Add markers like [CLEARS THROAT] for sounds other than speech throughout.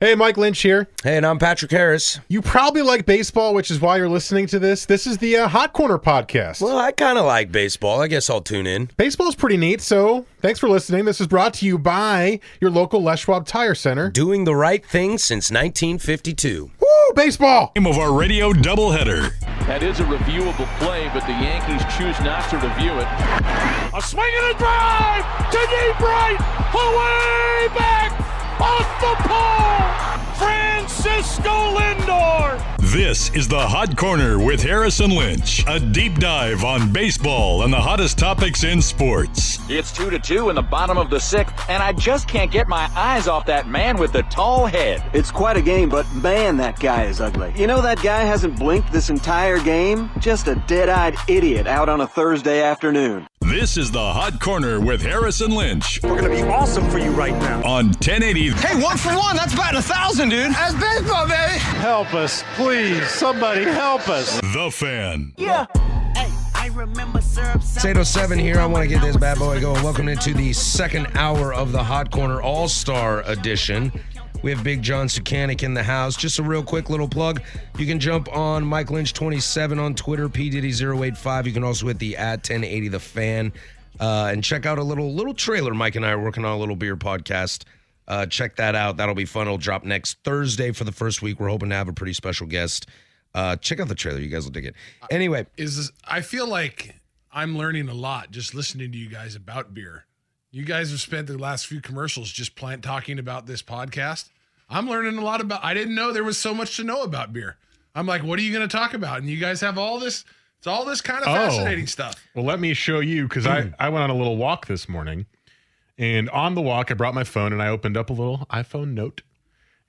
Hey, Mike Lynch here. Hey, and I'm Patrick Harris. You probably like baseball, which is why you're listening to this. This is the uh, Hot Corner podcast. Well, I kind of like baseball. I guess I'll tune in. Baseball's pretty neat, so thanks for listening. This is brought to you by your local Les Schwab Tire Center. Doing the right thing since 1952. Woo, baseball! Game of our radio doubleheader. That is a reviewable play, but the Yankees choose not to review it. A swing and a drive to deep right, away back, off the pole. Francisco Lindor. This is the Hot Corner with Harris and Lynch, a deep dive on baseball and the hottest topics in sports. It's two to two in the bottom of the sixth, and I just can't get my eyes off that man with the tall head. It's quite a game, but man, that guy is ugly. You know that guy hasn't blinked this entire game? Just a dead-eyed idiot out on a Thursday afternoon. This is the Hot Corner with Harris and Lynch We're gonna be awesome for you right now. on 1080. Hey, one for one. That's batting a thousand, dude. That's baseball, baby. Help us, please. Please, somebody help us. The Fan. Yeah. Hey, I remember syrup. It's 807 here. I want to get this bad boy going. Welcome into the second hour of the Hot Corner All Star Edition. We have Big John Sukanik in the house. Just a real quick little plug. You can jump on Mike Lynch27 on Twitter, PDiddy085. You can also hit the at 1080 The Fan uh, and check out a little little trailer. Mike and I are working on a little beer podcast. Uh, check that out. That'll be fun. It'll drop next Thursday for the first week. We're hoping to have a pretty special guest. Uh, check out the trailer. You guys will dig it. Anyway, is this, I feel like I'm learning a lot just listening to you guys about beer. You guys have spent the last few commercials just plant talking about this podcast. I'm learning a lot about. I didn't know there was so much to know about beer. I'm like, what are you going to talk about? And you guys have all this. It's all this kind of Oh. fascinating stuff. Well, let me show you because I, I went on a little walk this morning. And on the walk, I brought my phone and I opened up a little iPhone note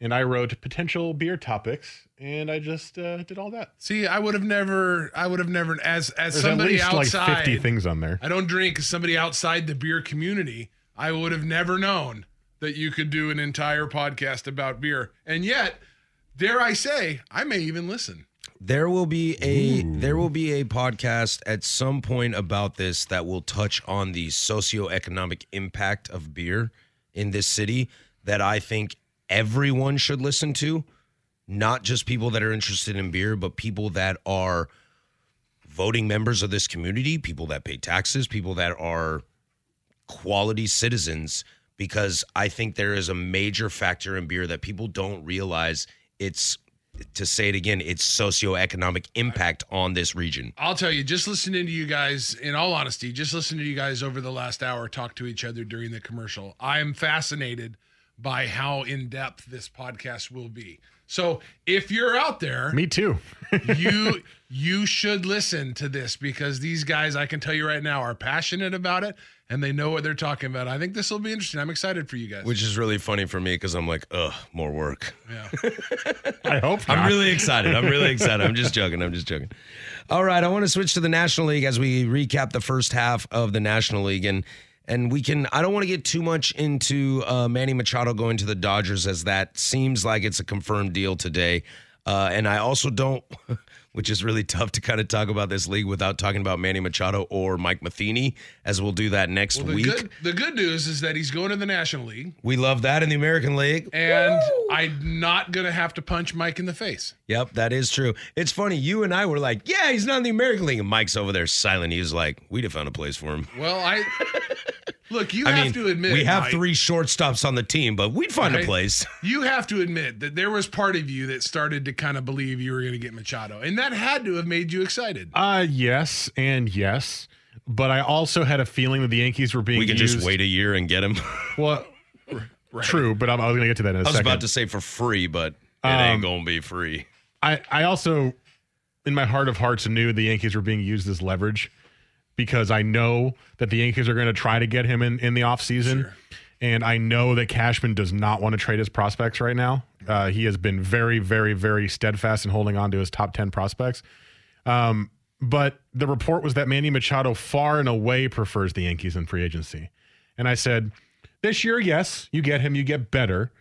and I wrote potential beer topics and I just uh, did all that. See, I would have never. I would have never. As as There's somebody at least outside, like 50 things on there. I don't drink. As somebody outside the beer community, I would have never known that you could do an entire podcast about beer. And yet, dare I say, I may even listen. There will be a there will be a podcast at some point about this that will touch on the socioeconomic impact of beer in this city that I think everyone should listen to, not just people that are interested in beer, but people that are voting members of this community, people that pay taxes, people that are quality citizens because I think there is a major factor in beer that people don't realize. It's to say it again, it's socioeconomic impact on this region. I'll tell you, just listening to you guys, in all honesty, just listening to you guys over the last hour talk to each other during the commercial, I am fascinated by how in depth this podcast will be. So if you're out there, Me too. [LAUGHS] you you should listen to this because these guys, I can tell you right now, are passionate about it and they know what they're talking about. I think this will be interesting. I'm excited for you guys. Which is really funny for me because I'm like, ugh, more work. yeah. I hope not. I'm really excited. I'm really excited. I'm just joking. I'm just joking. All right, I want to switch to the National League as we recap the first half of the National League and and we can I don't want to get too much into uh, Manny Machado going to the Dodgers as that seems like it's a confirmed deal today. Uh, and I also don't [LAUGHS] which is really [LAUGHS] tough to kind of talk about this league without talking about Manny Machado or Mike Matheny, as we'll do that next Well, the week. good the good news is that he's going to the National League, We love that in the American League. and I'm not gonna have to punch Mike in the face. Yep, that is true. It's funny. You and I were like, "Yeah, he's not in the American League," and Mike's over there silent. He's like, "We'd have found a place for him." Well, I [LAUGHS] look. You I have mean, to admit we have Mike, three shortstops on the team, but we'd find a place. You have to admit that there was part of you that started to kind of believe you were going to get Machado, and that had to have made you excited. Uh, yes and yes. But I also had a feeling that the Yankees were being We could used. just wait a year and get him. [LAUGHS] Well, [LAUGHS] true, but I'm, I was going to get to that in a I was second. about to say for free, but it Um, ain't gonna be free. I, I also, in my heart of hearts, knew the Yankees were being used as leverage because I know that the Yankees are going to try to get him in, in the offseason. And I know that Cashman does not want to trade his prospects right now. Uh, he has been very, very, very steadfast in holding on to his top 10 prospects. Um, but the report was that Manny Machado far and away prefers the Yankees in free agency. And I said, this year, yes, you get him, you get better.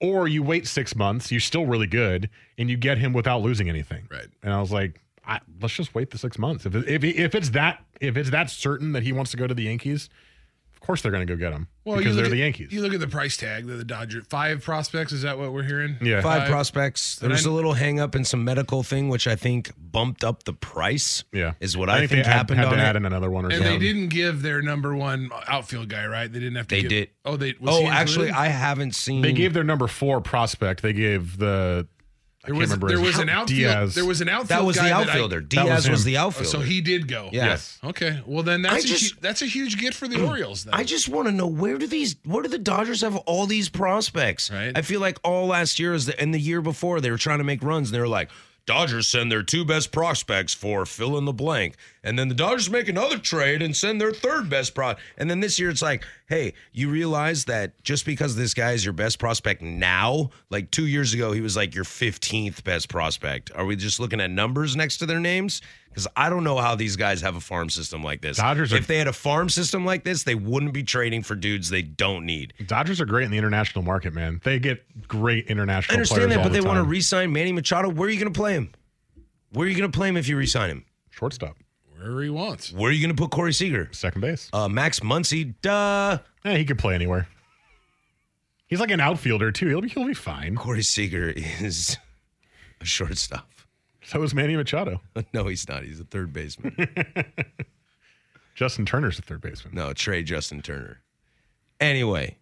Or you wait six months, you're still really good, and you get him without losing anything. Right. And I was like, I, let's just wait the six months. If, if, if it's that if it's that certain that he wants to go to the Yankees, of course they're going to go get him Well, because they're look the Yankees. You look at the price tag that the Dodgers five prospects. Is that what we're hearing? Yeah. Five, prospects. There And was I- a little hang up in some medical thing, which I think bumped up the price. Yeah, Is what I, think, they happened had on to it. add in another one or And something. they didn't give their number one outfield guy, right? They didn't have to. They give, did. Oh, they. Was oh, actually. I haven't seen. They gave their number four prospect. They gave the. I There can't was remember there was an outfield. Diaz. There was an outfield. that was guy the that I- outfielder. Diaz was was, the Oh, outfielder. so he did go. Yeah. Yes. Okay. Well, then that's a, just- hu- that's a huge get for the hmm. Orioles. Then. I just want to know where do these where do the Dodgers have all these prospects? Right. I feel like all last year is the, and the year before they were trying to make runs and they were like Dodgers send their two best prospects for fill in the blank, and then the Dodgers make another trade and send their third best pro. And then this year it's like, hey, you realize that just because this guy is your best prospect now, like two years ago he was like your fifteenth best prospect. Are we just looking at numbers next to their names? Because I don't know how these guys have a farm system like this. Dodgers are- if they had a farm system like this, they wouldn't be trading for dudes they don't need. Dodgers are great in the international market, man. They get great international. I understand players that, all but the they want to re-sign Manny Machado. Where are you going to play him? Where are you going to play him if you re-sign him? shortstop, wherever he wants. Where are you going to put Corey Seager? second base. Uh, Max Muncy, duh. Yeah, he could play anywhere. He's like an outfielder too. He'll be he'll be fine. Corey Seager is [LAUGHS] a shortstop. So is Manny Machado. [LAUGHS] no, he's not. He's a third baseman. [LAUGHS] Justin Turner's a third baseman. no, Trey Justin Turner. Anyway,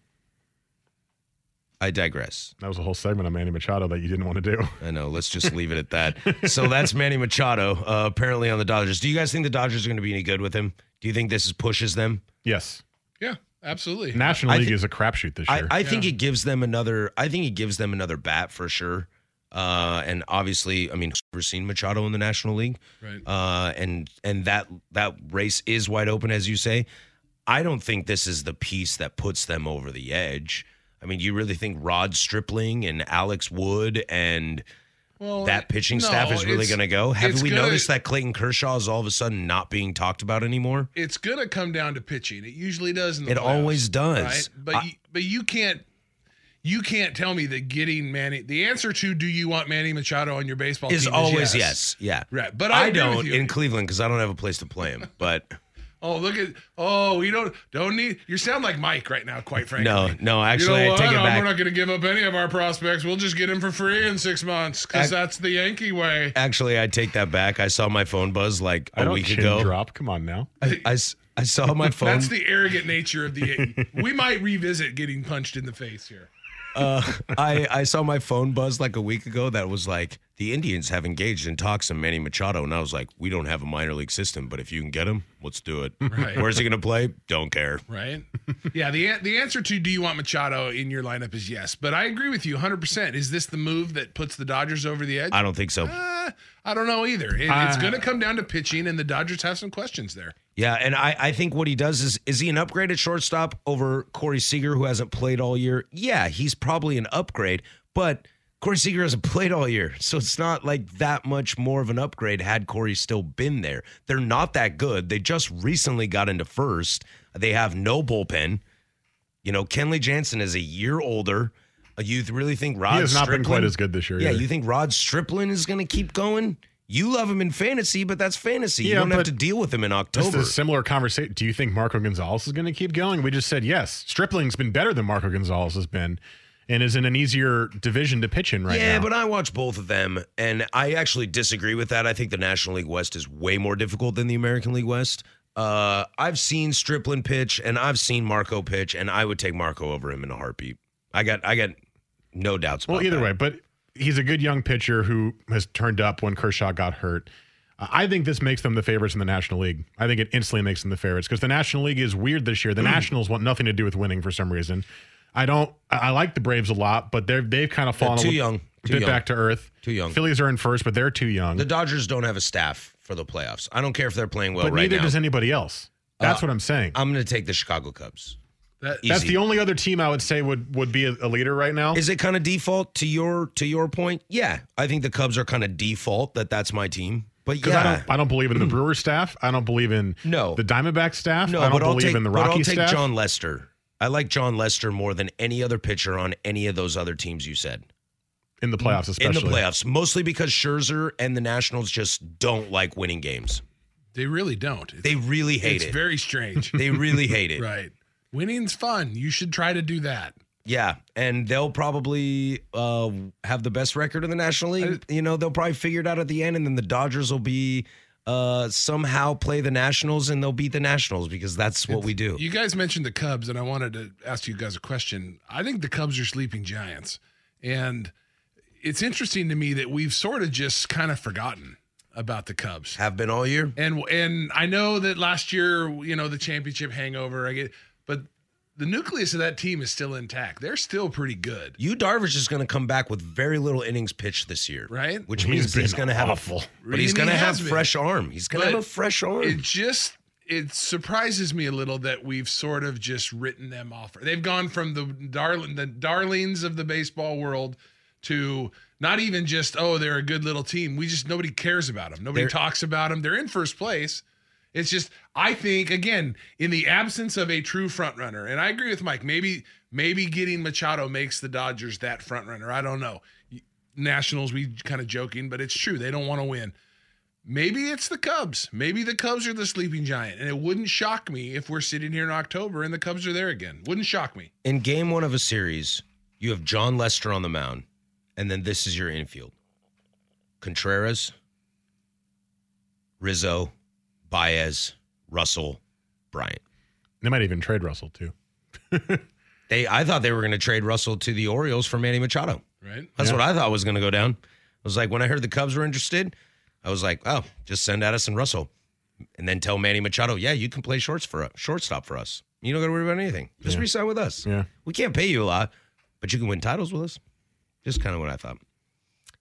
I digress. That was a whole segment on Manny Machado that you didn't want to do. I know. Let's just [LAUGHS] leave it at that. So that's Manny Machado, uh, apparently on the Dodgers. Do you guys think the Dodgers are going to be any good with him? Do you think this is pushes them? Yes, Yeah, absolutely. National I League thi- is a crapshoot this I, year. I think it gives them another. I think it gives them another bat for sure. Uh, and obviously, I mean, we've seen Machado in the National League, Right. uh, and and that that race is wide open, as you say. I don't think this is the piece that puts them over the edge. I mean, you really think Rod Stripling and Alex Wood and well, that pitching no, staff is really going to go? Have we gonna- noticed that Clayton Kershaw is all of a sudden not being talked about anymore? It's going to come down to pitching. It usually does. In the It playoffs, always does. Right? But I- you, but you can't you can't tell me that getting Manny. The answer to do you want Manny Machado on your baseball team Is team always yes. yes. Yeah. Right, but I I, don't in Cleveland because I don't have a place to play him. But [LAUGHS] Oh, look at oh, we don't don't need. You sound like Mike right now. Quite frankly. no, no, actually, you know I what? take it back. We're not going to give up any of our prospects. We'll just get him for free in six months because that's the Yankee way. Actually, I take that back. I saw my phone buzz like I a don't week ago. drop. Come on now. I I saw my [LAUGHS] phone. That's the arrogant nature of the. we might revisit getting punched in the face here. Uh, [LAUGHS] I I saw my phone buzz like a week ago. That was like the Indians have engaged in talks on Manny Machado, and I was like, we don't have a minor league system, but if you can get him, let's do it. [LAUGHS] Right. Where's he going to play? Don't care. Right? [LAUGHS] yeah, the the answer to do you want Machado in your lineup is yes. But I agree with you 100%. Is this the move that puts the Dodgers over the edge? I don't think so. Uh, I don't know either. It, it's Uh, going to come down to pitching, and the Dodgers have some questions there. Yeah, and I, I think what he does is is he an upgrade at shortstop over Corey Seager, who hasn't played all year? Yeah, he's probably an upgrade, but Corey Seager hasn't played all year, so it's not like that much more of an upgrade had Corey still been there. They're not that good. They just recently got into first. They have no bullpen. You know, Kenley Jansen is a year older. Uh, You really think Rod he has not been quite as good this year. Yeah, either. you think Rod Stripling is going to keep going? You love him in fantasy, but that's fantasy. you don't have to deal with him in October. This is a similar conversation. Do you think Marco Gonzalez is going to keep going? We just said yes. Stripling's been better than Marco Gonzalez has been, and is in an easier division to pitch in right yeah, now. but I watch both of them, and I actually disagree with that. I think the National League West is way more difficult than the American League West. Uh, I've seen Stripling pitch, and I've seen Marco pitch, and I would take Marco over him in a heartbeat. I got, I got no doubts. About well, either that. way, but he's a good young pitcher who has turned up when Kershaw got hurt. I think this makes them the favorites in the National League. I think it instantly makes them the favorites because the National League is weird this year. The Nationals want nothing to do with winning for some reason. I don't. I I like the Braves a lot, but they're they've kind of fallen too a, li- young. a Too bit young. back to earth. Too young. Phillies are in first, but they're too young. The Dodgers don't have a staff for the playoffs. I don't care if they're playing well but right neither now. does anybody else. That's Uh, what I'm saying. I'm going to take the Chicago Cubs. That, That's Easy. the only other team I would say would would be a, a leader right now. Is it kind of default to your to your point? Yeah, I think the Cubs are kind of default that that's my team. But Because yeah, I don't, I don't believe in the [CLEARS THROAT] Brewers staff. I don't believe in No. the Diamondback staff. no, I don't but I'll believe take in the but I'll Rocky take staff. Jon Lester. I like Jon Lester more than any other pitcher on any of those other teams you said in the playoffs, especially in the playoffs. Mostly because Scherzer and the Nationals just don't like winning games. they really don't. It's, They really hate it's it. It's very strange. they really hate it. [LAUGHS] right. Winning's fun. You should try to do that. Yeah, and they'll probably uh, have the best record in the National League. you know, they'll probably figure it out at the end, and then the Dodgers will be uh, somehow play the Nationals, and they'll beat the Nationals because that's what we do. You guys mentioned the Cubs, and I wanted to ask you guys a question. I think the Cubs are sleeping giants, and it's interesting to me that we've sort of just kind of forgotten about the Cubs. Have been all year. And and I know that last year, you know, the championship hangover. I get, but the nucleus of that team is still intact. They're still pretty good, You Darvish is going to come back with very little innings pitched this year, right? which He's means he's going to have awful. a, but he's going to he have has been. fresh arm. He's going to have a fresh arm. It just it surprises me a little that we've sort of just written them off. They've gone from the darling the darlings of the baseball world to not even just oh they're a good little team. We just nobody cares about them. Nobody They're- talks about them. They're in first place. It's just I think again in the absence of a true front runner, and I agree with Mike. Maybe maybe getting Machado makes the Dodgers that front runner. I don't know. Nationals, we kind of joking, but it's true. They don't want to win. Maybe it's the Cubs. Maybe the Cubs are the sleeping giant. And it wouldn't shock me if we're sitting here in October and the Cubs are there again. Wouldn't shock me. in game one of a series, you have John Lester on the mound, and then this is your infield Contreras, Rizzo, Baez, Russell, Bryant. They might even trade Russell too. [LAUGHS] They, I thought they were going to trade Russell to the Orioles for Manny Machado. Right? That's Yeah. what I thought was going to go down. I was like, when I heard the Cubs were interested, I was like, oh, just send Addison Russell, and then tell Manny Machado, yeah, you can play shorts for shortstop for us. You don't got to worry about anything. Just Yeah. resign with us. Yeah. We can't pay you a lot, but you can win titles with us. Just kind of what I thought.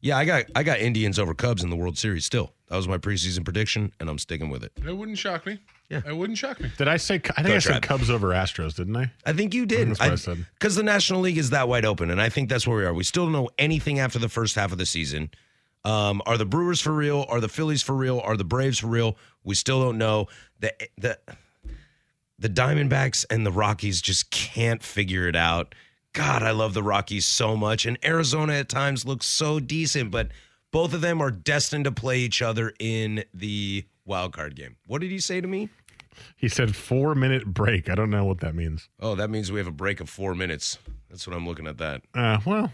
Yeah, I got I got Indians over Cubs in the World Series. Still, that was my preseason prediction, and I'm sticking with it. It wouldn't shock me. Yeah. It wouldn't shock me. Did I say? I think Go I said Tribe. Cubs over Astros, didn't I? I think you did. That's what I said. Because the National League is that wide open, and I think that's where we are. We still don't know anything after the first half of the season. Um, are the Brewers for real? Are the Phillies for real? Are the Braves for real? We still don't know. The the the Diamondbacks and the Rockies just can't figure it out. God, I love the Rockies so much, and Arizona at times looks so decent, but both of them are destined to play each other in the wild card game. What did he say to me? He said four minute break. I don't know what that means. Oh, that means we have a break of four minutes. That's what I'm looking at. That. Uh, well,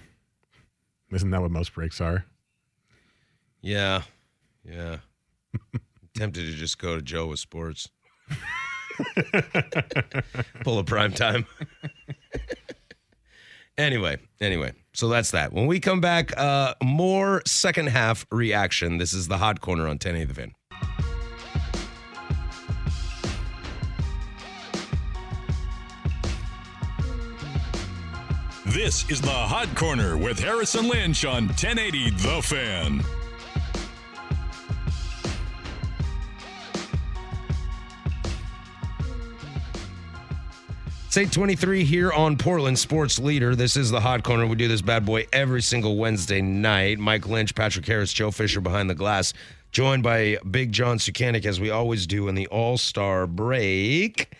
isn't that what most breaks are? Yeah. Yeah. [LAUGHS] Tempted to just go to Joe with sports. [LAUGHS] Pull a prime time. [LAUGHS] anyway, anyway. So that's that. When we come back, uh more second half reaction. This is the hot corner on 10 the fan. This is the Hot Corner with Harris and Lynch on 1080 The Fan. It's 823 here on Portland Sports Leader. This is the Hot Corner. We do this bad boy every single Wednesday night. Mike Lynch, Patrick Harris, Joe Fisher behind the glass, joined by Big John Sukanik, as we always do in the All Star break.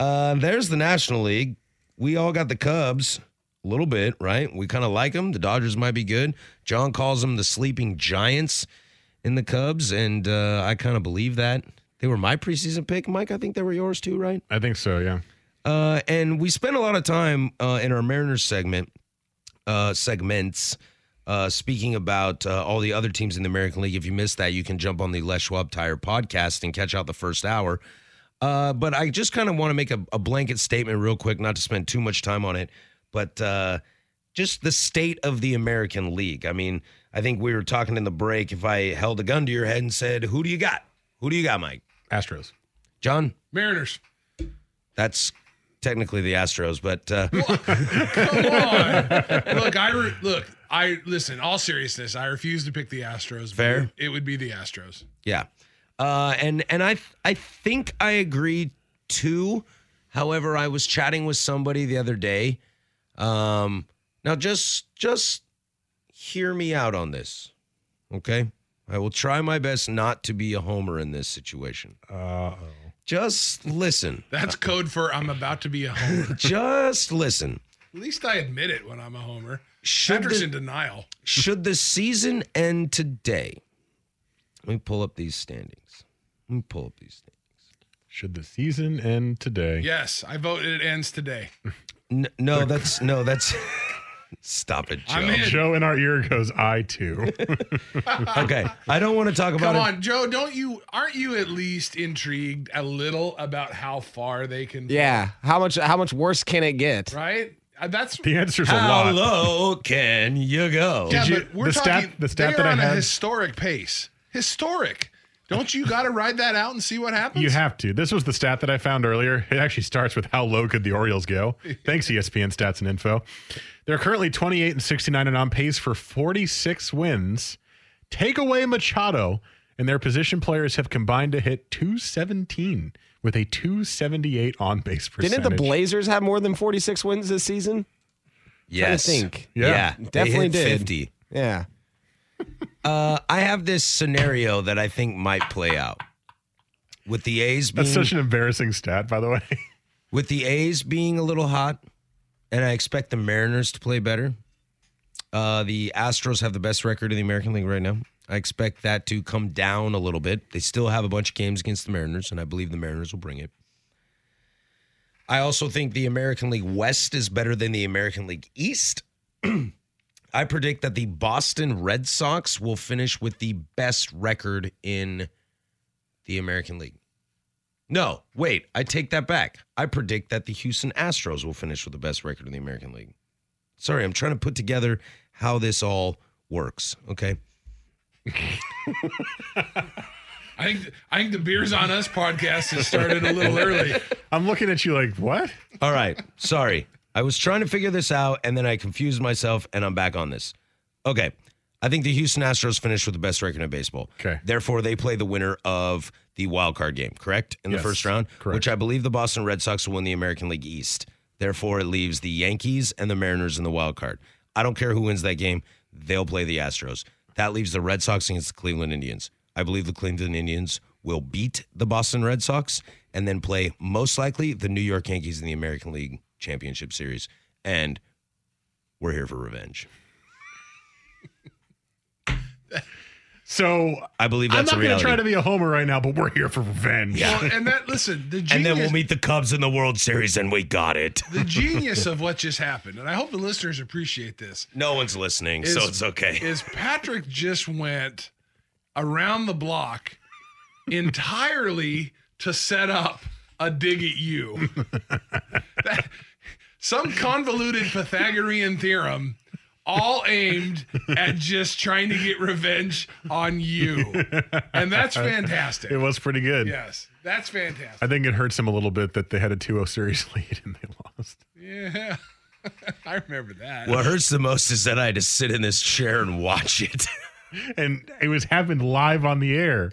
Uh, there's the National League. We all got the Cubs a little bit, right? We kind of like them. The Dodgers might be good. John calls them the sleeping giants in the Cubs, and uh, I kind of believe that. They were my preseason pick, Mike. I think they were yours too, right? I think so. Yeah. Uh, and we spent a lot of time uh, in our Mariners segment uh, segments uh, speaking about uh, all the other teams in the American League. If you missed that, you can jump on the Les Schwab Tire podcast and catch out the first hour. Uh, but I just kind of want to make a, a blanket statement real quick, not to spend too much time on it, but uh, just the state of the American League. I mean, I think we were talking in the break. If I held a gun to your head and said, "Who do you got? Who do you got, Mike?" Astros. John. Mariners. That's technically the Astros, but uh, [LAUGHS] Come on. look, I re- look. I listen. All seriousness, I refuse to pick the Astros. Fair. It, it would be the Astros. Yeah. Uh, and and I I think I agree too. However, I was chatting with somebody the other day. Um, now just just hear me out on this. Okay? I will try my best not to be a homer in this situation. Uh, Just listen. That's code for I'm about to be a homer. [LAUGHS] Just listen. At least I admit it when I'm a homer. Should Patrick's the- in denial. Should the season end today? Let me pull up these standings. Let me pull up these standings. should the season end today? Yes, I vote it ends today. N- no, that's no, that's [LAUGHS] stop it, Joe. I'm in. Joe in our ear goes, I too. [LAUGHS] Okay, I don't want to talk about it. Come it. on, Joe. Don't you? Aren't you at least intrigued a little about how far they can? Yeah. How much how much worse can it get? Right. Uh, That's the answer's a lot. How lot. low can you go? yeah, you- but we're the stat- talking. the stat they that are I on a had- historic pace. Historic. Don't you got to ride that out and see what happens? You have to. This was the stat that I found earlier. It actually starts with how low could the Orioles go. [LAUGHS] Thanks, ESPN Stats and Info. They're currently 28 and 69 and on pace for 46 wins. Take away Machado, and their position players have combined to hit 217 with a 278 on base percentage. Didn't the Blazers have more than 46 wins this season? Yes. think. Yeah. they Definitely hit did. 50. Yeah. Uh, I have this scenario that I think might play out. With the A's being That's such an embarrassing stat, by the way. [LAUGHS] with the A's being a little hot, and I expect the Mariners to play better. Uh, the Astros have the best record in the American League right now. I expect that to come down a little bit. They still have a bunch of games against the Mariners, and I believe the Mariners will bring it. I also think the American League West is better than the American League East. [CLEARS THROAT] I predict that the Boston Red Sox will finish with the best record in the American League. No, wait, I take that back. I predict that the Houston Astros will finish with the best record in the American League. Sorry, I'm trying to put together how this all works, okay? I think. I think the beers on us podcast has started a little early. [LAUGHS] I'm looking at you like, what? All right, sorry. I was trying to figure this out and then I confused myself and I'm back on this. Okay. I think the Houston Astros finished with the best record in baseball. Okay. Therefore, they play the winner of the wild card game, correct? In Yes, the first round, correct. which I believe the Boston Red Sox will win the American League East. Therefore, it leaves the Yankees and the Mariners in the wild card. I don't care who wins that game; they'll play the Astros. That leaves the Red Sox against the Cleveland Indians. I believe the Cleveland Indians will beat the Boston Red Sox and then play most likely the New York Yankees in the American League Championship Series. And we're here for revenge. [LAUGHS] So I believe that's I'm that's not going to try to be a homer right now, but we're here for revenge. Well, and that listen, the genius, [LAUGHS] and then we'll meet the Cubs in the World Series, and we got it. the [LAUGHS] genius of what just happened, and I hope the listeners appreciate this. No one's listening, is- so it's okay. Is Patrick just went around the block entirely to set up a dig at you? That- some convoluted Pythagorean theorem, all aimed at just trying to get revenge on you, and that's fantastic. [LAUGHS] It was pretty good. Yes, that's fantastic. I think it hurts him a little bit that they had a 2 0 series [LAUGHS] lead and they lost. Yeah, [LAUGHS] I remember that. What hurts the most is that I had to sit in this chair and watch it. and it was happened live on the air.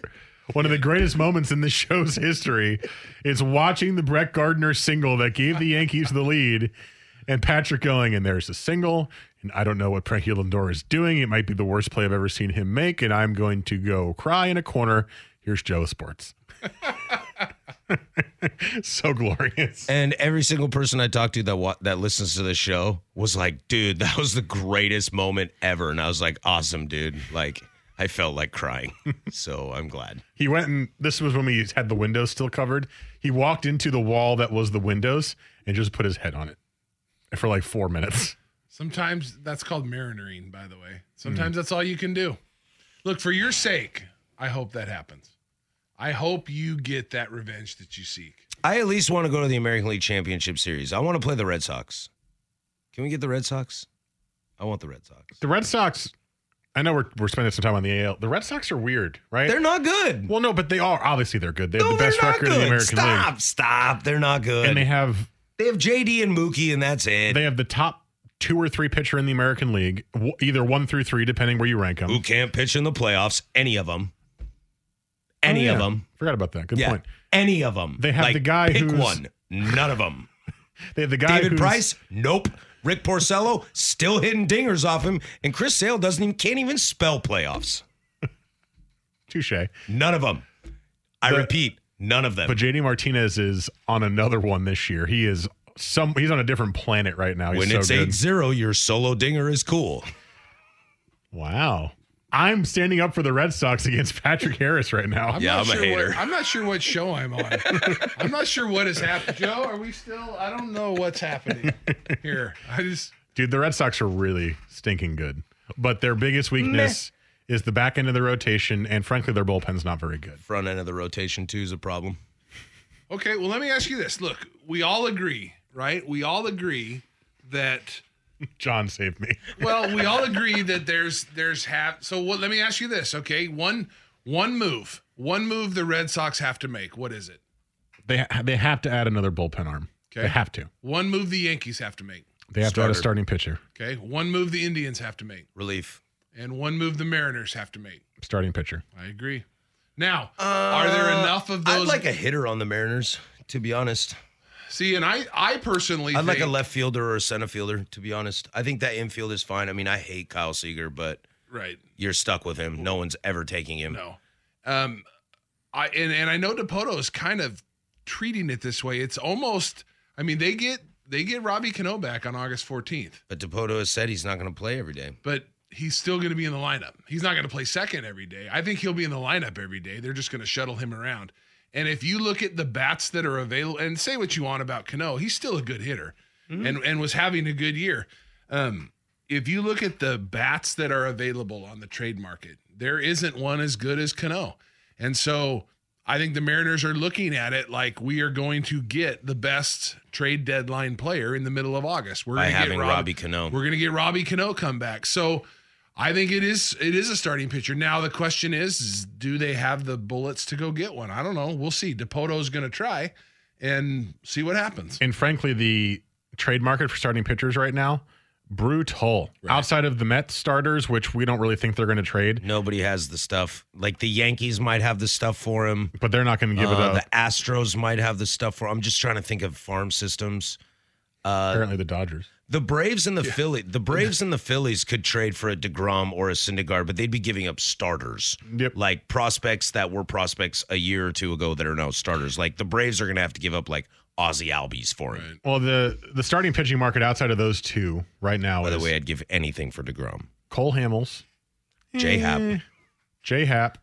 One of the greatest moments in the show's history is watching the Brett Gardner single that gave the Yankees the lead, and Patrick going, and there's a single, and I don't know what Frankie Lindor is doing. It might be the worst play I've ever seen him make, and I'm going to go cry in a corner. Here's Joe Sports. [LAUGHS] so glorious. And every single person I talked to that wa- that listens to the show was like, "Dude, that was the greatest moment ever." And I was like, "Awesome, dude!" Like I felt like crying. [LAUGHS] so I'm glad. He went and this was when we had the windows still covered. He walked into the wall that was the windows and just put his head on it for like four minutes. Sometimes that's called marinering, by the way. Sometimes hmm. that's all you can do. Look, for your sake, I hope that happens. I hope you get that revenge that you seek. I at least want to go to the American League Championship Series. I want to play the Red Sox. Can we get the Red Sox? I want the Red Sox. The Red Sox, I know we're, we're spending some time on the AL. The Red Sox are weird, right? They're not good. well, no, but they are. Obviously, they're good. They have No, the best record in the. American Stop, League. stop. Stop. They're not good. And they have They have JD and Mookie, and that's it. they have the top two or three pitcher in the American League, either one through three, depending where you rank them. Who can't pitch in the playoffs? Any of them. Any Oh, of them. Forgot about that. Good Yeah. point. Any of them. They have Like, the guy pick who's- one. None of them. [LAUGHS] They have the guy David who's- Price? Nope. Rick Porcello still hitting dingers off him, and Chris Sale doesn't even can't even spell playoffs. [LAUGHS] Touche. None of them. I The- repeat, none of them. But JD Martinez is on another one this year. He is some. He's on a different planet right now. He's when so it's good. 8-0, your solo dinger is cool. Wow. I'm standing up for the Red Sox against [LAUGHS] Patrick Harris right now. I'm Yeah, not I'm a hater. What, I'm not sure what show I'm on. [LAUGHS] I'm not sure what has happened. Joe, are we still? I don't know what's happening [LAUGHS] here. I just Dude, the Red Sox are really stinking good. But their biggest weakness is the back end of the rotation, and frankly, their bullpen's not very good. Front end of the rotation too is a problem. okay. Well, let me ask you this. Look, we all agree, right? We all agree that. [LAUGHS] John saved me. [LAUGHS] Well, we all agree that there's there's have. So what? Let me ask you this. Okay, one one move, one move the Red Sox have to make. What is it? They they have to add another bullpen arm. Okay. They have to. One move the Yankees have to make. They have to add a starting pitcher. Okay. One move the Indians have to make, Relief. and one move the Mariners have to make. Starting pitcher. I agree. Now, are there enough of Uh, I'd those? like a hitter on the Mariners, to be honest. See, and I, I personally, I'd like a left fielder or a center fielder, to be honest. I think that infield is fine. I mean, I hate Kyle Seager, but Right. you're stuck with him. No one's ever taking him. No. Um, I and and I know Dipoto is kind of treating it this way. It's almost. I mean, they get they get Robbie Cano back on August 14th, But Dipoto has said he's not going to play every day. but he's still going to be in the lineup. He's not going to play second every day. I think he'll be in the lineup every day. They're just going to shuttle him around. And if you look at the bats that are available, and say what you want about Cano, he's still a good hitter, and and was having a good year. Um, if you look at the bats that are available on the trade market, there isn't one as good as Cano. And so I think the Mariners are looking at it like we are going to get the best trade deadline player in the middle of August. We're By having get Rob- Robbie Cano. We're going to get Robbie Cano come back. So I think it is it is a starting pitcher. Now the question is, is do they have the bullets to go get one? I don't know. We'll see. Dipoto's going to try and see what happens. And frankly, the trade market for starting pitchers right now, brutal. Outside of the Mets starters, which we don't really think they're going to trade, Nobody has the stuff. Like the Yankees might have the stuff for him. but they're not going to give it Uh, up. the Astros might have the stuff for. I'm just trying to think of farm systems. Uh, Apparently, the Dodgers. the Braves and the Philly, the Braves and the Phillies could trade for a deGrom or a Syndergaard, but they'd be giving up starters, Yep. like prospects that were prospects a year or two ago that are now starters. Like the Braves are going to have to give up like Ozzie Albies for him. Well, the the starting pitching market outside of those two right now By the way, I'd give anything for deGrom. Cole Hamels, J Happ, Eh. J Happ.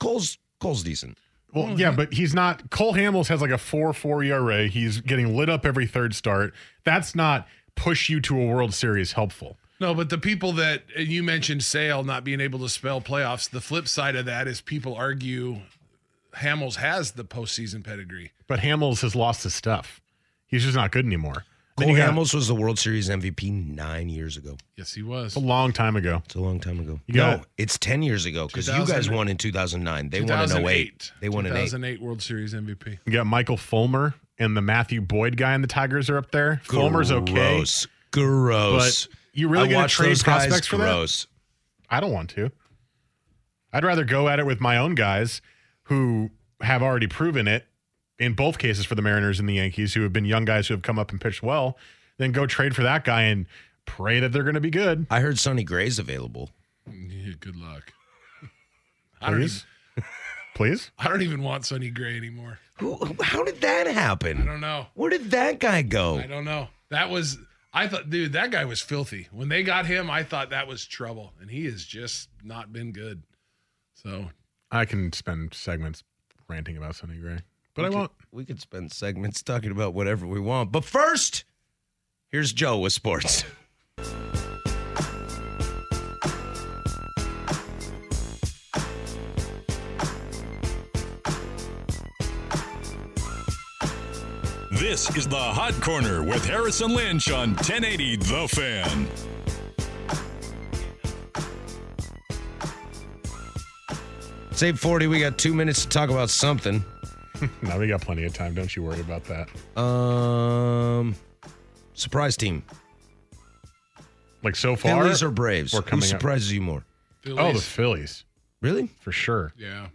Cole's Cole's decent. Well, oh, yeah, but he's not. Cole Hamels has like a 4 4 ERA. He's getting lit up every third start. That's not push you to a World Series helpful. No, but the people that and you mentioned Sale not being able to spell playoffs. The flip side of that is people argue Hamels has the postseason pedigree. But Hamels has lost his stuff. He's just not good anymore. Then Cole got- Hamels was the World Series MVP nine years ago. Yes, he was. a long time ago. It's a long time ago. You got- no, it's ten years ago because you guys won in two thousand nine. They won in 08. They won in eight. 2008 World Series MVP. You got Michael Fulmer and the Matthew Boyd guy and the Tigers are up there. Fulmer's okay. Gross. Gross. But you really I gonna trade those prospects for that? I don't want to. I'd rather go at it with my own guys who have already proven it in both cases for the Mariners and the Yankees, who have been young guys who have come up and pitched well, then go trade for that guy and pray that they're going to be good. I heard Sonny Gray's available. Yeah, good luck. [LAUGHS] I don't, even, [LAUGHS] Please. Please? [LAUGHS] I don't even want Sonny Gray anymore. Who? How did that happen? I don't know. Where did that guy go? I don't know. That was I thought, dude, that guy was filthy. When they got him, I thought that was trouble, and he has just not been good. So I can spend segments ranting about Sonny Gray, but I We could- won't. We could spend segments talking about whatever we want. But first, here's Joe with sports. [LAUGHS] This is the Hot Corner with Harris and Lynch on 1080 The Fan. Save 40. We got two minutes to talk about something. [LAUGHS] Now we got plenty of time. Don't you worry about that. Um, surprise team. Like so far, Phillies or Braves? Or Who coming up. surprises you more? Oh, the Phillies. Phillies Really? for sure. yeah.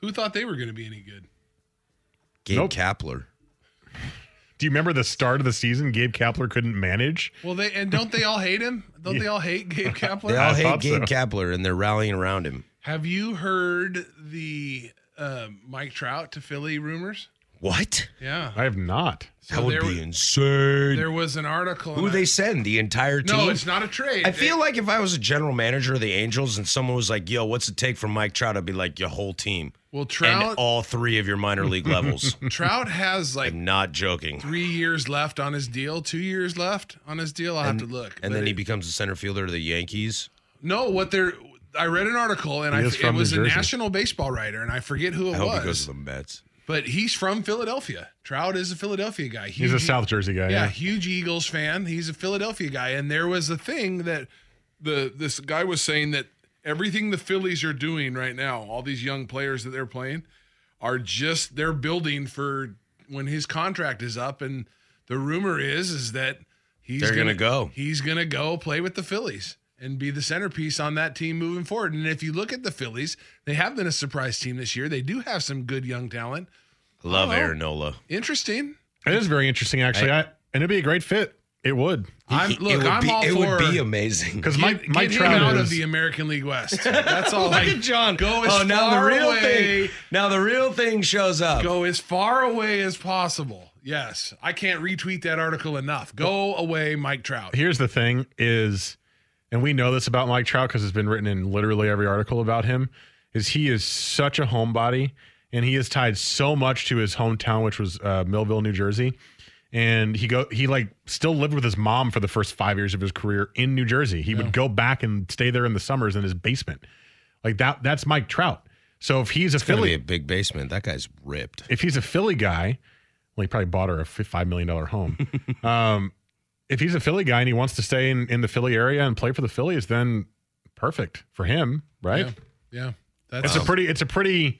Who thought they were going to be any good? Gabe Nope. Kapler. Do you remember the start of the season? Gabe Kapler couldn't manage. Well, they and don't they all hate him? Don't they all hate Gabe [LAUGHS] Kapler? They all I hate thought Gabe so. Kapler and they're rallying around him. Have you heard the uh, Mike Trout to Philly rumors? What? Yeah. I have not. So that would there be insane. There was an article. Who they I- send? The entire team? No, it's not a trade. I feel like if I was a general manager of the Angels and someone was like, "Yo, what's it take from Mike Trout?" I'd be like, "Your whole team well, Trout. and all three of your minor league levels." [LAUGHS] Trout has like I'm not joking. three years left on his deal, two years left on his deal. I'll have to look. And But then he becomes a center fielder to the Yankees. no, what they're. I read an article and He I, is it from New was a Jersey. national baseball writer and I forget who it I hope was. he goes to the Mets. but he's from Philadelphia. Trout is a Philadelphia guy. He's a South Jersey guy. yeah, Yeah. huge Eagles fan. He's a Philadelphia guy, and there was a thing that the this guy was saying that everything the Phillies are doing right now, all these young players that they're playing, are just they're building for when his contract is up, and the rumor is is that he's They're gonna go. He's gonna go play with the Phillies. And be the centerpiece on that team moving forward. And if you look at the Phillies, they have been a surprise team this year. They do have some good young talent. Love Oh. Aaron Nola. Interesting. It is very interesting, actually. I, and it'd be a great fit. It would. I'm It look. would I'm be, all it for would be amazing. Because Get, Mike, Mike get Trout him out is, of the American League West. [LAUGHS] That's all. Look like, at John. Go as oh, now the real away, thing. Now the real thing shows up. Go as far away as possible. Yes, I can't retweet that article enough. Go away, Mike Trout. here's the thing is and we know this about Mike Trout because it's been written in literally every article about him is he is such a homebody and he is tied so much to his hometown which was uh, Millville New Jersey and he go he like still lived with his mom for the first 5 years of his career in New Jersey he would go back and stay there in the summers in his basement like that that's Mike Trout so if he's a It's gonna Philly be a big basement. That guy's ripped. if he's a Philly guy, well, he probably bought her a five million dollar home. [LAUGHS] um, if he's a Philly guy and he wants to stay in, in the Philly area and play for the Phillies, then perfect for him, right? Yeah, yeah. That's It's a pretty, it's a pretty,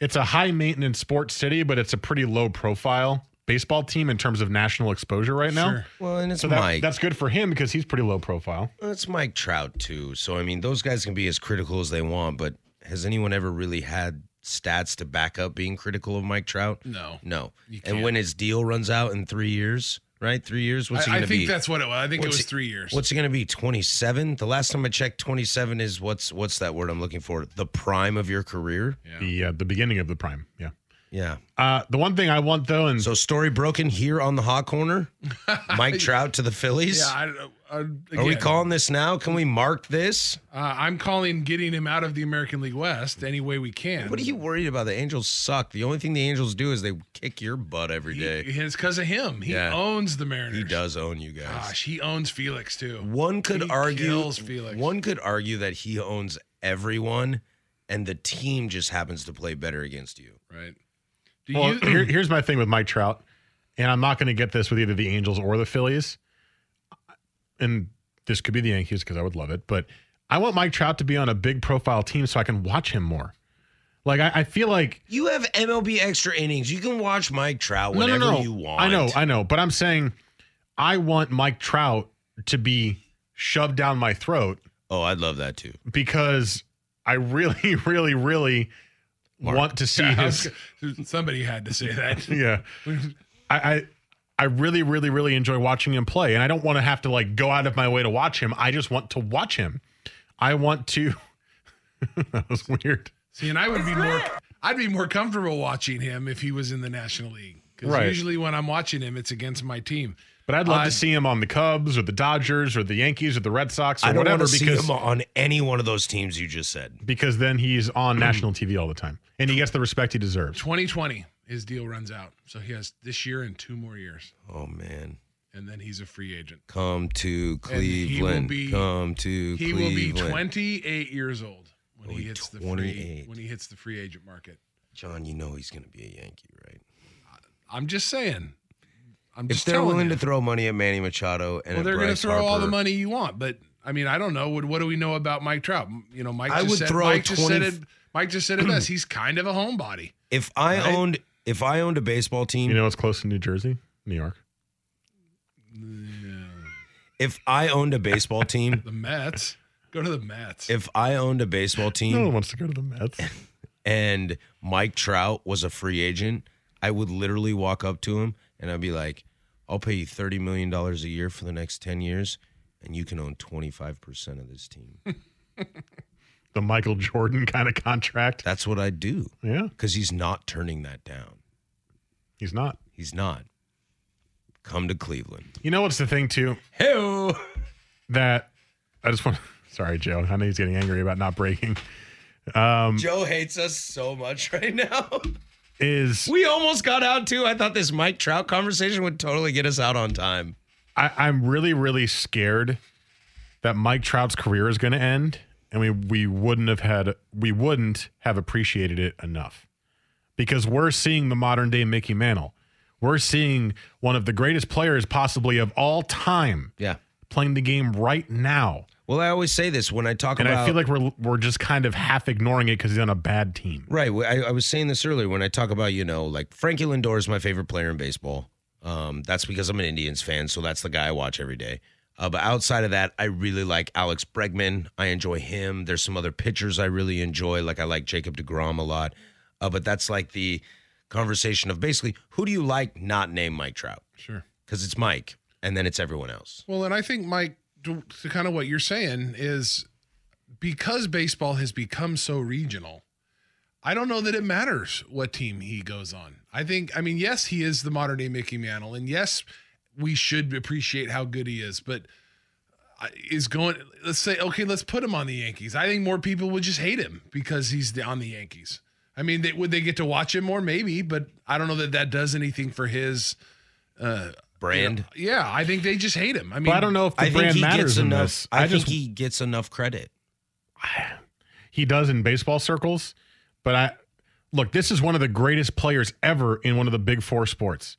it's a high maintenance sports city, but it's a pretty low profile baseball team in terms of national exposure right now. Sure. Well, and it's So that, Mike. that's good for him because he's pretty low profile. It's Mike Trout too. So I mean, those guys can be as critical as they want, but has anyone ever really had stats to back up being critical of Mike Trout? No. No. And when his deal runs out in three years, right? Three years. What's he I, I going to think that's what it was. I think What's it was three years. What's he going to be? Twenty seven. The last time I checked, twenty seven is what's what's that word I'm looking for? The prime of your career. Yeah. The uh, the beginning of the prime, yeah. Yeah. Uh, the one thing I want though, and So story broken here on the hot corner. [LAUGHS] Mike Trout to the Phillies. yeah, I, I, Are we calling this now? Can we mark this? Uh, I'm calling getting him out of the American League West any way we can. What are you worried about? The Angels suck. The only thing the Angels do is they kick your butt every day. He- It's because of him. He Yeah. owns the Mariners. He does own you guys. Gosh, he owns Felix too. One could He argue kills Felix. one could argue that he owns everyone and the team just happens to play better against you. Right. Do Well, you? [CLEARS THROAT] here, here's my thing with Mike Trout, and I'm not going to get this with either the Angels or the Phillies. And this could be the Yankees because I would love it, but I want Mike Trout to be on a big profile team so I can watch him more. Like I, I feel like You have MLB extra innings. You can watch Mike Trout no, whenever no, no. you want. I know, I know, but I'm saying I want Mike Trout to be shoved down my throat oh, I'd love that too. because I really, [LAUGHS] really, really want to see [LAUGHS] Yeah, his. was- somebody had to say that. [LAUGHS] yeah. I, I I really, really, really enjoy watching him play. And I don't want to have to like go out of my way to watch him. I just want to watch him. I want to [LAUGHS] that was weird. See, and I would be more. I'd be more comfortable watching him if he was in the National League. Because Right. usually when I'm watching him, it's against my team. But I'd love Uh, to see him on the Cubs or the Dodgers or the Yankees or the Red Sox or I don't whatever want to see because him on any one of those teams you just said. because then he's on national TV all the time and he gets the respect he deserves. 2020, his deal runs out, so he has this year and two more years, Oh man. and then he's a free agent. Come to And he will Cleveland. be- Come to He Cleveland. will be 28 years old when Oh, he he's hits the free when he hits the free agent market. John, you know he's going to be a Yankee, right? I'm just saying. I'm If just they're willing you. to throw money at Manny Machado and well, they're going to Bryce throw all the money you want, but I mean, I don't know. What, what do we know about Mike Trout? You know, Mike I just would said, throw Mike just said 20 it. Mike just said it best. He's kind of a homebody. If I Right? owned if I owned a baseball team, You know what's close to New Jersey? New York. if I owned a baseball [LAUGHS] team, The Mets. Go to the Mets. if I owned a baseball team, No team one wants to go to the Mets. [LAUGHS] and Mike Trout was a free agent, I would literally walk up to him and I'd be like, I'll pay you $30 million a year for the next 10 years, and you can own 25% of this team. [LAUGHS] The Michael Jordan kind of contract. That's what I do. Yeah. Because he's not turning that down. He's not. He's not. Come to Cleveland. You know what's the thing too? Hey, [LAUGHS] That I just want. Sorry, Joe. I know he's getting angry about not breaking. Um, Joe hates us so much [LAUGHS] right now. Is We almost got out too. I thought this Mike Trout conversation would totally get us out on time. I, I'm really, really scared that Mike Trout's career is going to end, and we we wouldn't have had we wouldn't have appreciated it enough because we're seeing the modern day Mickey Mantle. We're seeing one of the greatest players possibly of all time Yeah. playing the game right now, Well, I always say this when I talk and about. And I feel like we're we're just kind of half ignoring it because he's on a bad team. Right. I, I was saying this earlier when I talk about, you know, like Frankie Lindor is my favorite player in baseball. Um, that's because I'm an Indians fan, so that's the guy I watch every day. Uh, but outside of that, I really like Alex Bregman. I enjoy him. There's some other pitchers I really enjoy. Like I like Jacob deGrom a lot. Uh, but that's like the conversation of basically who do you like not name Mike Trout? Sure. Because it's Mike, and then it's everyone else. Well, and I think Mike, to, to kind of what you're saying is because baseball has become so regional. I don't know that it matters what team he goes on. I think, I mean, yes, he is the modern day Mickey Mantle, and yes, we should appreciate how good he is, but is going. Let's say, okay, let's put him on the Yankees. I think more people would just hate him because he's on the Yankees. I mean, they, would they get to watch him more? Maybe, but I don't know that that does anything for his uh, Brand. yeah, I think they just hate him. I mean, But I don't know if the I think brand he matters gets in enough. this. I, I think he gets enough credit. [SIGHS] he does in baseball circles. But I look, this is one of the greatest players ever in one of the big four sports.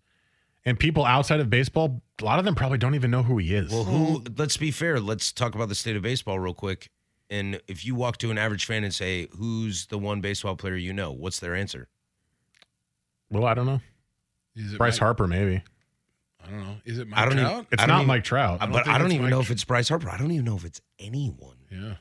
And people outside of baseball, a lot of them probably don't even know who he is. Well, who? Let's be fair. Let's talk about the state of baseball real quick. And if you walk to an average fan and say, "Who's the one baseball player you know?" What's their answer? Well, I don't know. Is it Bryce Mike- Harper, maybe. I don't know. Is it Mike I don't Trout? even. It's I don't not even- Mike Trout. don't but I don't even Mike know Tr- if it's Bryce Harper. I don't even know if it's anyone. Yeah.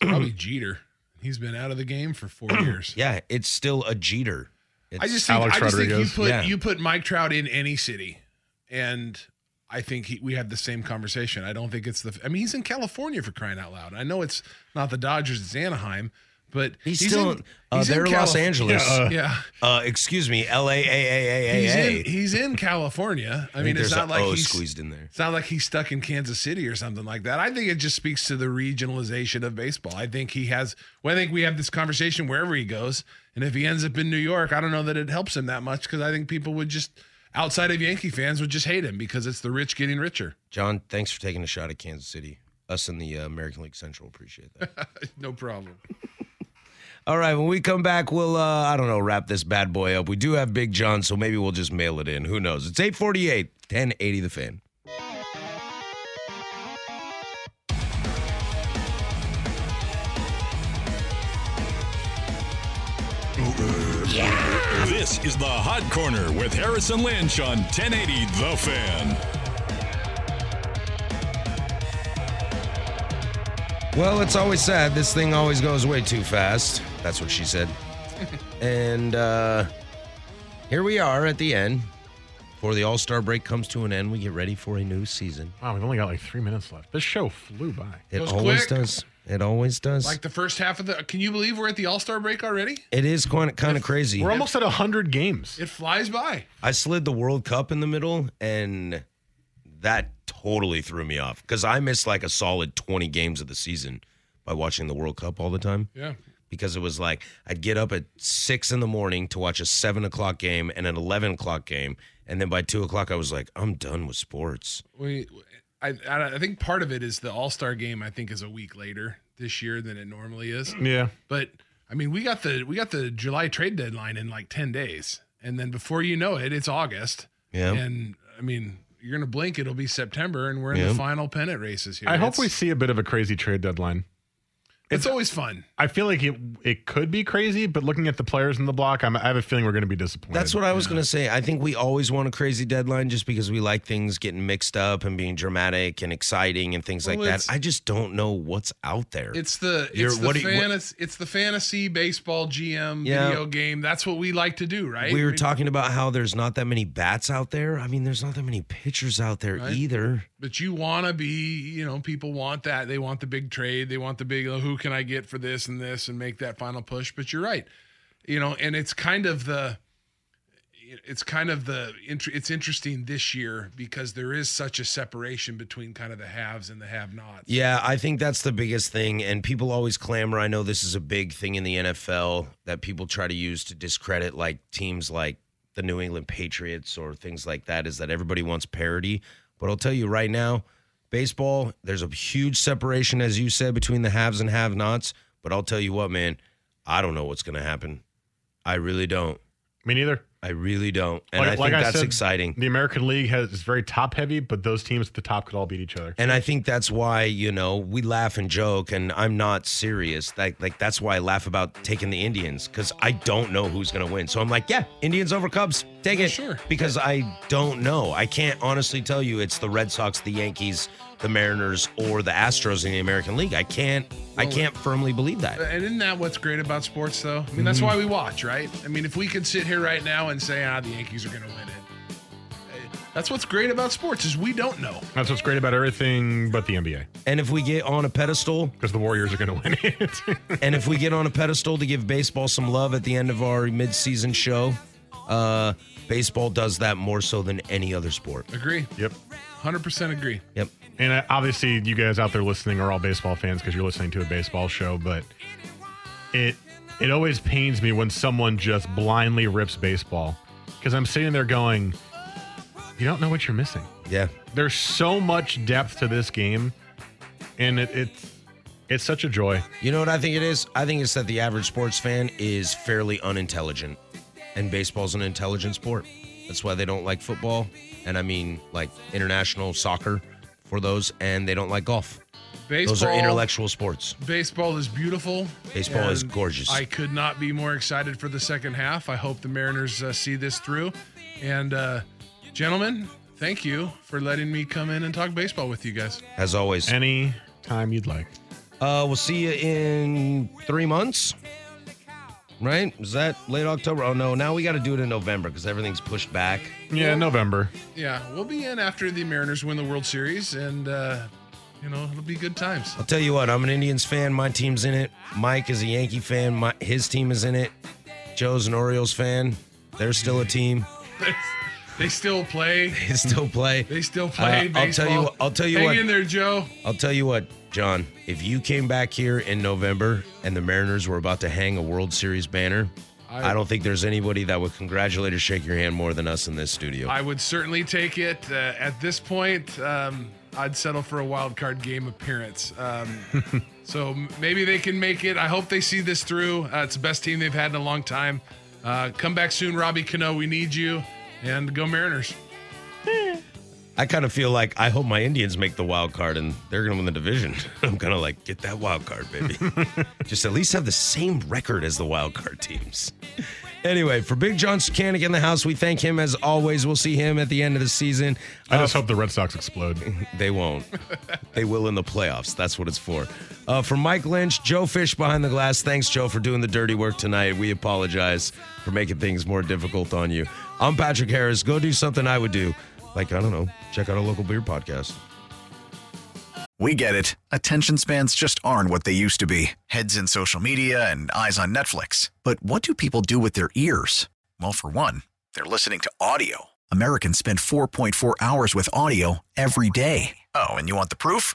It's probably Jeter. He's been out of the game for four [CLEARS THROAT] years. Yeah, it's still a Jeter. It's, I just think Alex I just think you put Yeah. you put Mike Trout in any city, and I think he, we had the same conversation. I don't think it's the. I mean, he's in California for crying out loud. I know it's not the Dodgers; it's Anaheim, but He's still- in, uh, he's in they're Los Calif- Angeles. Yeah, yeah. uh, excuse me, L A A A A He's in, A. he's in California. I, I mean, it's not a like O he's squeezed in there. It's not like he's stuck in Kansas City or something like that. I think it just speaks to the regionalization of baseball. I think he has. Well, I think we have this conversation wherever he goes, and if he ends up in New York, I don't know that it helps him that much because I think people would just outside of Yankee fans would just hate him because it's the rich getting richer. John, thanks for taking a shot at Kansas City. Us in the uh, American League Central appreciate that. [LAUGHS] no problem. All right, when we come back, we'll uh, I don't know, wrap this bad boy up. We do have Big John, so maybe we'll just mail it in. Who knows? It's 848, 1080 the fan. This is the Hot Corner with Harris and Lynch on 1080 The Fan. Well, it's always sad. This thing always goes way too fast. That's what she said. [LAUGHS] and uh, here we are at the end. Before the All Star break comes to an end, we get ready for a new season. Wow, we've only got like three minutes left. This show flew by. It Goes always quick. does. It always does. Like the first half of the. Can you believe we're at the All Star break already? it is kind kind of crazy. We're almost at 100 games. It flies by. I slid the World Cup in the middle, and that totally threw me off because I missed like a solid 20 games of the season by watching the World Cup all the time. Yeah. Because it was like I'd get up at six in the morning to watch a seven o'clock game and an 11 o'clock game. And then by two o'clock, I was like, I'm done with sports. We, I, I think part of it is the All Star game. I think is a week later this year than it normally is. Yeah. But I mean, we got the we got the July trade deadline in like ten days, and then before you know it, it's August. Yeah. And I mean, you're gonna blink, it'll be September, and we're in Yeah. the final pennant races here. I hope we see a bit of a crazy trade deadline. It's always fun. I feel like it it could be crazy, but looking at the players in the block, I'm, I have a feeling we're going to be disappointed. That's what I was going to say. I think we always want a crazy deadline just because we like things getting mixed up and being dramatic and exciting and things Well, like that. I just don't know what's out there. It's the You're- it's the what do you- what- fantasy it's the fantasy baseball GM Yeah. video game. That's what we like to do, right? we I were mean, talking about how there's not that many bats out there. I mean, there's not that many pitchers out there Right. either. But you want to be, you know, people want that. They want the big trade. They want the big, oh, can I get for this and this and make that final push. But you're right. You know, and it's kind of the, it's kind of the, it's interesting this year because there is such a separation between kind of the haves and the have nots. Yeah, I think that's the biggest thing. And people always clamor. I know this is a big thing in the NFL that people try to use to discredit like teams like the New England Patriots or things like that is that everybody wants parity. But I'll tell you right now, baseball, there's a huge separation, as you said, between the haves and have nots. But I'll tell you what, man, I don't know what's going to happen. I really don't. Me neither. I really don't. And Like- I think like I that's said, exciting. The American League has is very top heavy, but those teams at the top could all beat each other. And I think that's why, you know, we laugh and joke and I'm not serious. Like like that's why I laugh about taking the Indians cuz I don't know who's going to win. So I'm like, yeah, Indians over Cubs. Take it. Sure. Because I don't know. I can't honestly tell you it's the Red Sox, the Yankees, the Mariners or the Astros in the American League. I can't I can't firmly believe that. And isn't that what's great about sports, though? I mean, that's Mhm. why we watch, right? I mean, if we could sit here right now and say, ah, the Yankees are going to win it, that's what's great about sports is we don't know. That's what's great about everything but the NBA. And if we get on a pedestal, because the Warriors are going to win it. [LAUGHS] and if we get on a pedestal to give baseball some love at the end of our mid-season show, uh, baseball does that more so than any other sport. Agree. Yep. 100% agree. Yep. And uh, obviously, you guys out there listening are all baseball fans because you're listening to a baseball show. But it it always pains me when someone just blindly rips baseball because I'm sitting there going, you don't know what you're missing. Yeah. There's so much depth to this game, and it, it's it's such a joy. You know what I think it is? I think it's that the average sports fan is fairly unintelligent, and baseball's an intelligent sport. That's why they don't like football, and I mean like international soccer for those, and they don't like golf. Those are intellectual sports. Baseball is beautiful. Baseball is gorgeous. I could not be more excited for the second half. I hope the Mariners uh, see this through. And, uh, gentlemen, thank you for letting me come in and talk baseball with you guys. As always, any time you'd like. Uh, we'll see you in three months. Right? Is that late October? Oh no! Now we got to do it in November because everything's pushed back. Yeah, November. Yeah, we'll be in after the Mariners win the World Series, and, uh, you know, it'll be good times. I'll tell you what, I'm an Indians fan. My team's in it. Mike is a Yankee fan. My, his team is in it. Joe's an Orioles fan. They're still a team. [LAUGHS] They still play. [LAUGHS] They still play. They still play. Uh, I'll tell you. what- I'll tell you Hang what. in there, Joe. I'll tell you what, John. If you came back here in November and the Mariners were about to hang a World Series banner, I- I, don't think there's anybody that would congratulate or shake your hand more than us in this studio. I would certainly take it. Uh, at this point, um, I'd settle for a wild card game appearance. Um, [LAUGHS] so maybe they can make it. I hope they see this through. Uh, it's the best team they've had in a long time. Uh, come back soon, Robbie Cano. We need you. And go Mariners. [LAUGHS] I kind of feel like I hope my Indians make the wild card and they're going to win the division. [LAUGHS] I'm kind of like, get that wild card, baby. [LAUGHS] Just at least have the same record as the wild card teams. Anyway, for Big John Sukanik in the house, we thank him as always. We'll see him at the end of the season. I just hope the Red Sox explode. They won't. they will in the playoffs. That's what it's for. Uh, for Mike Lynch, Joe Fish behind the glass. Thanks, Joe, for doing the dirty work tonight. We apologize for making things more difficult on you. I'm Patrick Harris. Go do something I would do. Like, I don't know, check out a local beer podcast. We get it. Attention spans just aren't what they used to be heads in social media and eyes on Netflix. But what do people do with their ears? Well, for one, they're listening to audio. Americans spend 4.4 hours with audio every day. Oh, and you want the proof?